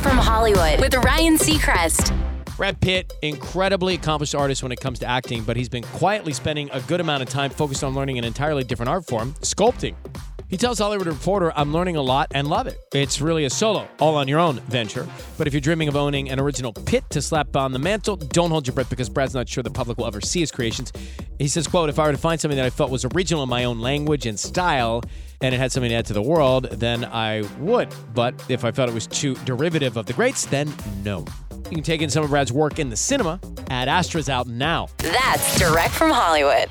From Hollywood with Ryan Seacrest. Brad Pitt, incredibly accomplished artist when it comes to acting, but he's been quietly spending a good amount of time focused on learning an entirely different art form, sculpting. He tells Hollywood Reporter, I'm learning a lot and love it. It's really a solo, all on your own venture. But if you're dreaming of owning an original Pitt to slap on the mantle, don't hold your breath because Brad's not sure the public will ever see his creations. He says, quote, if I were to find something that I felt was original in my own language and style, and it had something to add to the world, then I would. But if I felt it was too derivative of the greats, then no. You can take in some of Brad's work in the cinema. Ad Astra's out now. That's direct from Hollywood.